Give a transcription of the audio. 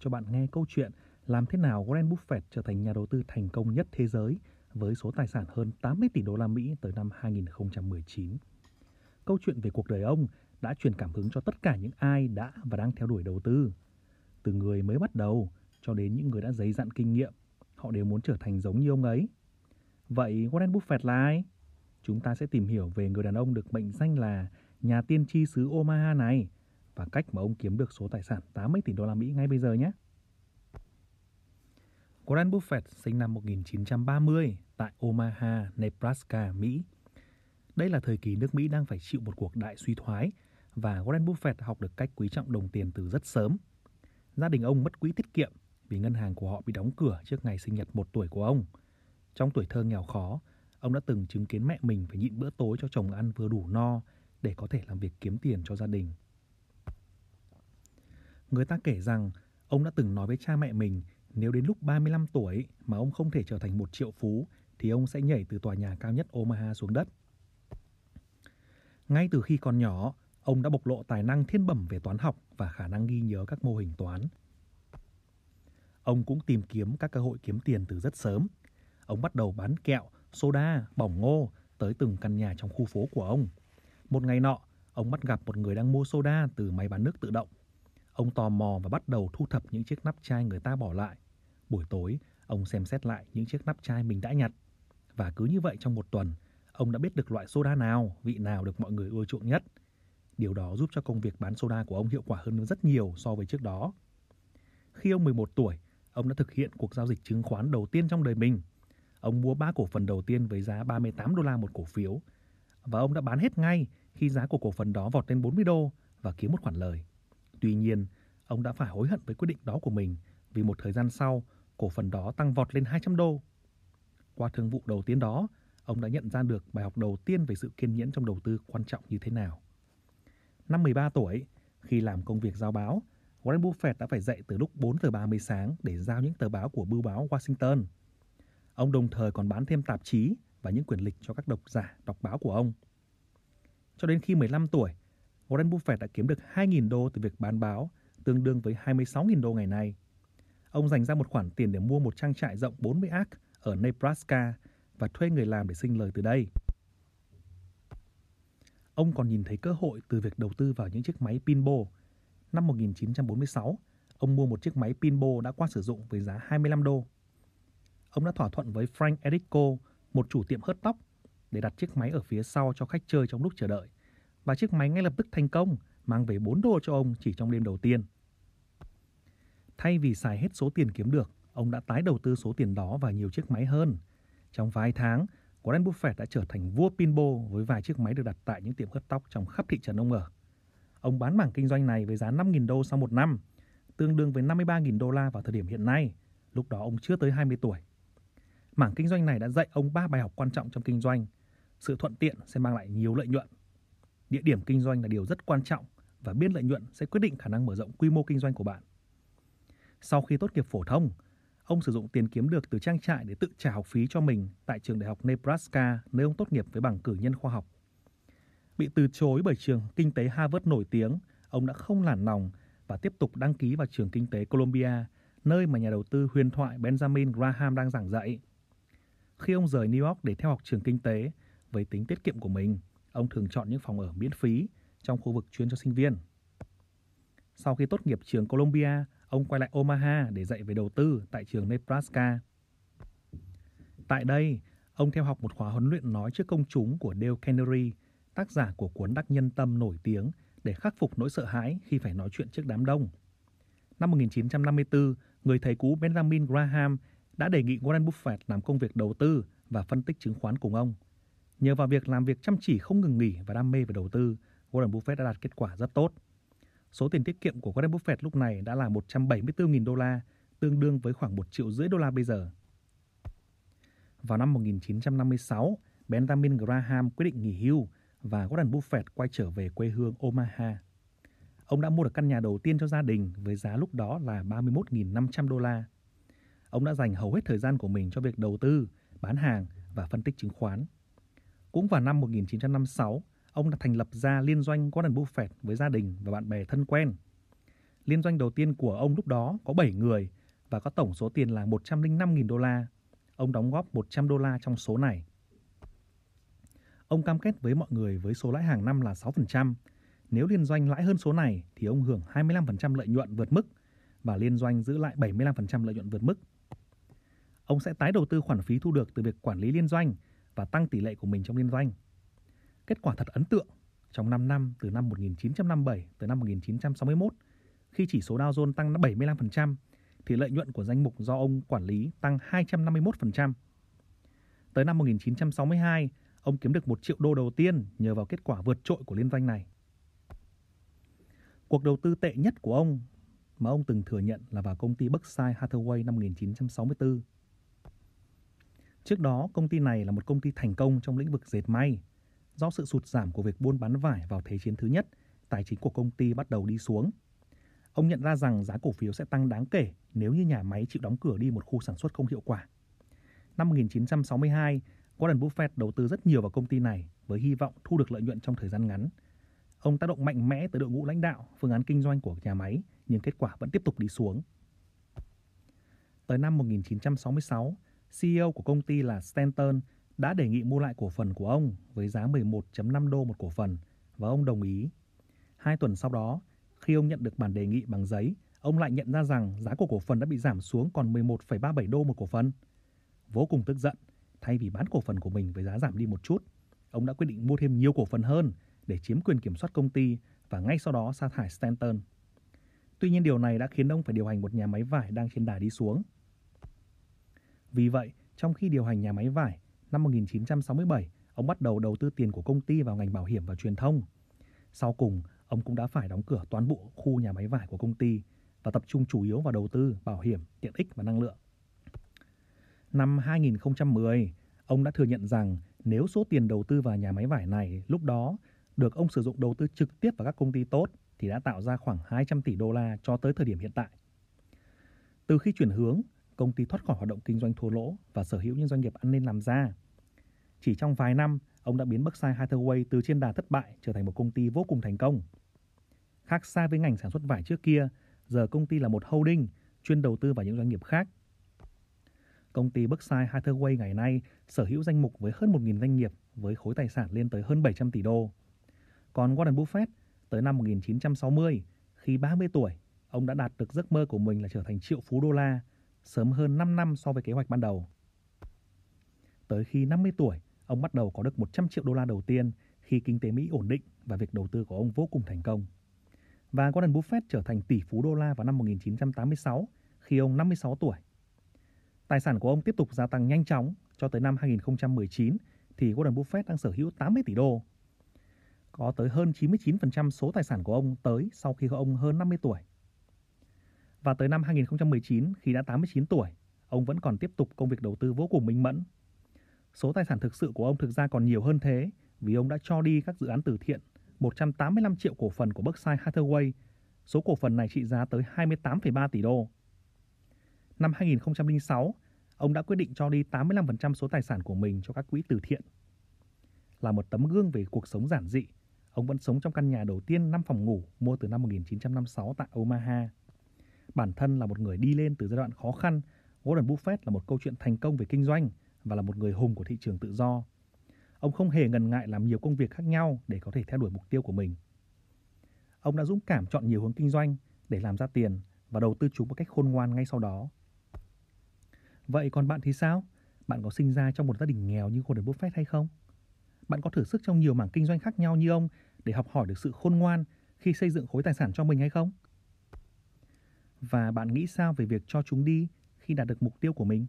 cho bạn nghe câu chuyện làm thế nào Warren Buffett trở thành nhà đầu tư thành công nhất thế giới với số tài sản hơn 80 tỷ đô la Mỹ tới năm 2019. Câu chuyện về cuộc đời ông đã truyền cảm hứng cho tất cả những ai đã và đang theo đuổi đầu tư. Từ người mới bắt đầu cho đến những người đã dày dặn kinh nghiệm, họ đều muốn trở thành giống như ông ấy. Vậy Warren Buffett là ai? Chúng ta sẽ tìm hiểu về người đàn ông được mệnh danh là nhà tiên tri xứ Omaha này và cách mà ông kiếm được số tài sản 80 tỷ đô la Mỹ ngay bây giờ nhé. Warren Buffett sinh năm 1930 tại Omaha, Nebraska, Mỹ. Đây là thời kỳ nước Mỹ đang phải chịu một cuộc đại suy thoái và Warren Buffett học được cách quý trọng đồng tiền từ rất sớm. Gia đình ông mất quỹ tiết kiệm vì ngân hàng của họ bị đóng cửa trước ngày sinh nhật một tuổi của ông. Trong tuổi thơ nghèo khó, ông đã từng chứng kiến mẹ mình phải nhịn bữa tối cho chồng ăn vừa đủ no để có thể làm việc kiếm tiền cho gia đình. Người ta kể rằng ông đã từng nói với cha mẹ mình nếu đến lúc 35 tuổi mà ông không thể trở thành một triệu phú thì ông sẽ nhảy từ tòa nhà cao nhất Omaha xuống đất. Ngay từ khi còn nhỏ, ông đã bộc lộ tài năng thiên bẩm về toán học và khả năng ghi nhớ các mô hình toán. Ông cũng tìm kiếm các cơ hội kiếm tiền từ rất sớm. Ông bắt đầu bán kẹo, soda, bỏng ngô tới từng căn nhà trong khu phố của ông. Một ngày nọ, ông bắt gặp một người đang mua soda từ máy bán nước tự động. Ông tò mò và bắt đầu thu thập những chiếc nắp chai người ta bỏ lại. Buổi tối, ông xem xét lại những chiếc nắp chai mình đã nhặt. Và cứ như vậy trong một tuần, ông đã biết được loại soda nào, vị nào được mọi người ưa chuộng nhất. Điều đó giúp cho công việc bán soda của ông hiệu quả hơn rất nhiều so với trước đó. Khi ông 11 tuổi, ông đã thực hiện cuộc giao dịch chứng khoán đầu tiên trong đời mình. Ông mua 3 cổ phần đầu tiên với giá 38 đô la một cổ phiếu. Và ông đã bán hết ngay khi giá của cổ phần đó vọt lên 40 đô và kiếm một khoản lời. Tuy nhiên, ông đã phải hối hận với quyết định đó của mình vì một thời gian sau, cổ phần đó tăng vọt lên 200 đô. Qua thương vụ đầu tiên đó, ông đã nhận ra được bài học đầu tiên về sự kiên nhẫn trong đầu tư quan trọng như thế nào. Năm 13 tuổi, khi làm công việc giao báo, Warren Buffett đã phải dậy từ lúc 4 giờ 30 sáng để giao những tờ báo của bưu báo Washington. Ông đồng thời còn bán thêm tạp chí và những quyển lịch cho các độc giả đọc báo của ông. Cho đến khi 15 tuổi, Warren Buffett đã kiếm được 2.000 đô từ việc bán báo, tương đương với 26.000 đô ngày nay. Ông dành ra một khoản tiền để mua một trang trại rộng 40 ac ở Nebraska và thuê người làm để sinh lời từ đây. Ông còn nhìn thấy cơ hội từ việc đầu tư vào những chiếc máy pinball. Năm 1946, ông mua một chiếc máy pinball đã qua sử dụng với giá 25 đô. Ông đã thỏa thuận với Frank Erico, một chủ tiệm hớt tóc, để đặt chiếc máy ở phía sau cho khách chơi trong lúc chờ đợi. Và chiếc máy ngay lập tức thành công, mang về 4 đô cho ông chỉ trong đêm đầu tiên. Thay vì xài hết số tiền kiếm được, ông đã tái đầu tư số tiền đó vào nhiều chiếc máy hơn. Trong vài tháng, Warren Buffett đã trở thành vua pinball với vài chiếc máy được đặt tại những tiệm hớt tóc trong khắp thị trấn ông ở. Ông bán mảng kinh doanh này với giá 5.000 đô sau một năm, tương đương với 53.000 đô la vào thời điểm hiện nay. Lúc đó ông chưa tới 20 tuổi. Mảng kinh doanh này đã dạy ông ba bài học quan trọng trong kinh doanh. Sự thuận tiện sẽ mang lại nhiều lợi nhuận. Địa điểm kinh doanh là điều rất quan trọng và biên lợi nhuận sẽ quyết định khả năng mở rộng quy mô kinh doanh của bạn. Sau khi tốt nghiệp phổ thông, ông sử dụng tiền kiếm được từ trang trại để tự trả học phí cho mình tại trường đại học Nebraska nơi ông tốt nghiệp với bằng cử nhân khoa học. Bị từ chối bởi trường kinh tế Harvard nổi tiếng, ông đã không lản lòng và tiếp tục đăng ký vào trường kinh tế Columbia, nơi mà nhà đầu tư huyền thoại Benjamin Graham đang giảng dạy. Khi ông rời New York để theo học trường kinh tế, với tính tiết kiệm của mình, ông thường chọn những phòng ở miễn phí trong khu vực chuyên cho sinh viên. Sau khi tốt nghiệp trường Columbia, ông quay lại Omaha để dạy về đầu tư tại trường Nebraska. Tại đây, ông theo học một khóa huấn luyện nói trước công chúng của Dale Carnegie, tác giả của cuốn đắc nhân tâm nổi tiếng để khắc phục nỗi sợ hãi khi phải nói chuyện trước đám đông. Năm 1954, người thầy cũ Benjamin Graham đã đề nghị Warren Buffett làm công việc đầu tư và phân tích chứng khoán cùng ông. Nhờ vào việc làm việc chăm chỉ không ngừng nghỉ và đam mê về đầu tư, Warren Buffett đã đạt kết quả rất tốt. Số tiền tiết kiệm của Warren Buffett lúc này đã là 174.000 đô la, tương đương với khoảng 1 triệu rưỡi đô la bây giờ. Vào năm 1956, Benjamin Graham quyết định nghỉ hưu và Warren Buffett quay trở về quê hương Omaha. Ông đã mua được căn nhà đầu tiên cho gia đình với giá lúc đó là 31.500 đô la. Ông đã dành hầu hết thời gian của mình cho việc đầu tư, bán hàng và phân tích chứng khoán. Cũng vào năm 1956, ông đã thành lập ra liên doanh Warren Buffett với gia đình và bạn bè thân quen. Liên doanh đầu tiên của ông lúc đó có 7 người và có tổng số tiền là 105.000 đô la. Ông đóng góp 100 đô la trong số này. Ông cam kết với mọi người với số lãi hàng năm là 6%. Nếu liên doanh lãi hơn số này thì ông hưởng 25% lợi nhuận vượt mức và liên doanh giữ lại 75% lợi nhuận vượt mức. Ông sẽ tái đầu tư khoản phí thu được từ việc quản lý liên doanh và tăng tỷ lệ của mình trong liên doanh. Kết quả thật ấn tượng trong 5 năm từ năm 1957 tới năm 1961, khi chỉ số Dow Jones tăng 75%, thì lợi nhuận của danh mục do ông quản lý tăng 251%. Tới năm 1962, ông kiếm được 1 triệu đô đầu tiên nhờ vào kết quả vượt trội của liên doanh này. Cuộc đầu tư tệ nhất của ông mà ông từng thừa nhận là vào công ty Berkshire Hathaway năm 1964. Trước đó, công ty này là một công ty thành công trong lĩnh vực dệt may. Do sự sụt giảm của việc buôn bán vải vào Thế chiến thứ nhất, tài chính của công ty bắt đầu đi xuống. Ông nhận ra rằng giá cổ phiếu sẽ tăng đáng kể nếu như nhà máy chịu đóng cửa đi một khu sản xuất không hiệu quả. Năm 1962, Warren Buffett đầu tư rất nhiều vào công ty này với hy vọng thu được lợi nhuận trong thời gian ngắn. Ông tác động mạnh mẽ tới đội ngũ lãnh đạo, phương án kinh doanh của nhà máy, nhưng kết quả vẫn tiếp tục đi xuống. Tới năm 1966, CEO của công ty là Stanton đã đề nghị mua lại cổ phần của ông với giá 11.5 đô một cổ phần và ông đồng ý. Hai tuần sau đó, khi ông nhận được bản đề nghị bằng giấy, ông lại nhận ra rằng giá của cổ phần đã bị giảm xuống còn 11,37 đô một cổ phần. Vô cùng tức giận, thay vì bán cổ phần của mình với giá giảm đi một chút, ông đã quyết định mua thêm nhiều cổ phần hơn để chiếm quyền kiểm soát công ty và ngay sau đó sa thải Stanton. Tuy nhiên điều này đã khiến ông phải điều hành một nhà máy vải đang trên đà đi xuống. Vì vậy, trong khi điều hành nhà máy vải, năm 1967, ông bắt đầu đầu tư tiền của công ty vào ngành bảo hiểm và truyền thông. Sau cùng, ông cũng đã phải đóng cửa toàn bộ khu nhà máy vải của công ty và tập trung chủ yếu vào đầu tư, bảo hiểm, tiện ích và năng lượng. Năm 2010, ông đã thừa nhận rằng nếu số tiền đầu tư vào nhà máy vải này lúc đó được ông sử dụng đầu tư trực tiếp vào các công ty tốt thì đã tạo ra khoảng 200 tỷ đô la cho tới thời điểm hiện tại. Từ khi chuyển hướng, công ty thoát khỏi hoạt động kinh doanh thua lỗ và sở hữu những doanh nghiệp ăn nên làm ra. Chỉ trong vài năm, ông đã biến Berkshire Hathaway từ trên đà thất bại trở thành một công ty vô cùng thành công. Khác xa với ngành sản xuất vải trước kia, giờ công ty là một holding chuyên đầu tư vào những doanh nghiệp khác. Công ty Berkshire Hathaway ngày nay sở hữu danh mục với hơn 1.000 doanh nghiệp với khối tài sản lên tới hơn 700 tỷ đô. Còn Warren Buffett tới năm 1960, khi 30 tuổi, ông đã đạt được giấc mơ của mình là trở thành triệu phú đô la, sớm hơn 5 năm so với kế hoạch ban đầu. Tới khi 50 tuổi, ông bắt đầu có được 100 triệu đô la đầu tiên khi kinh tế Mỹ ổn định và việc đầu tư của ông vô cùng thành công. Và Warren Buffett trở thành tỷ phú đô la vào năm 1986 khi ông 56 tuổi. Tài sản của ông tiếp tục gia tăng nhanh chóng cho tới năm 2019 thì Warren Buffett đang sở hữu 80 tỷ đô. Có tới hơn 99% số tài sản của ông tới sau khi ông hơn 50 tuổi. Và tới năm 2019 khi đã 89 tuổi, ông vẫn còn tiếp tục công việc đầu tư vô cùng minh mẫn. Số tài sản thực sự của ông thực ra còn nhiều hơn thế vì ông đã cho đi các dự án từ thiện 185 triệu cổ phần của Berkshire Hathaway. Số cổ phần này trị giá tới 28,3 tỷ đô. Năm 2006, ông đã quyết định cho đi 85% số tài sản của mình cho các quỹ từ thiện. Là một tấm gương về cuộc sống giản dị, ông vẫn sống trong căn nhà đầu tiên 5 phòng ngủ mua từ năm 1956 tại Omaha. Bản thân là một người đi lên từ giai đoạn khó khăn, Warren Buffett là một câu chuyện thành công về kinh doanh và là một người hùng của thị trường tự do. Ông không hề ngần ngại làm nhiều công việc khác nhau để có thể theo đuổi mục tiêu của mình. Ông đã dũng cảm chọn nhiều hướng kinh doanh để làm ra tiền và đầu tư chúng một cách khôn ngoan ngay sau đó. Vậy còn bạn thì sao? Bạn có sinh ra trong một gia đình nghèo như Warren Buffett hay không? Bạn có thử sức trong nhiều mảng kinh doanh khác nhau như ông để học hỏi được sự khôn ngoan khi xây dựng khối tài sản cho mình hay không? Và bạn nghĩ sao về việc cho chúng đi khi đạt được mục tiêu của mình?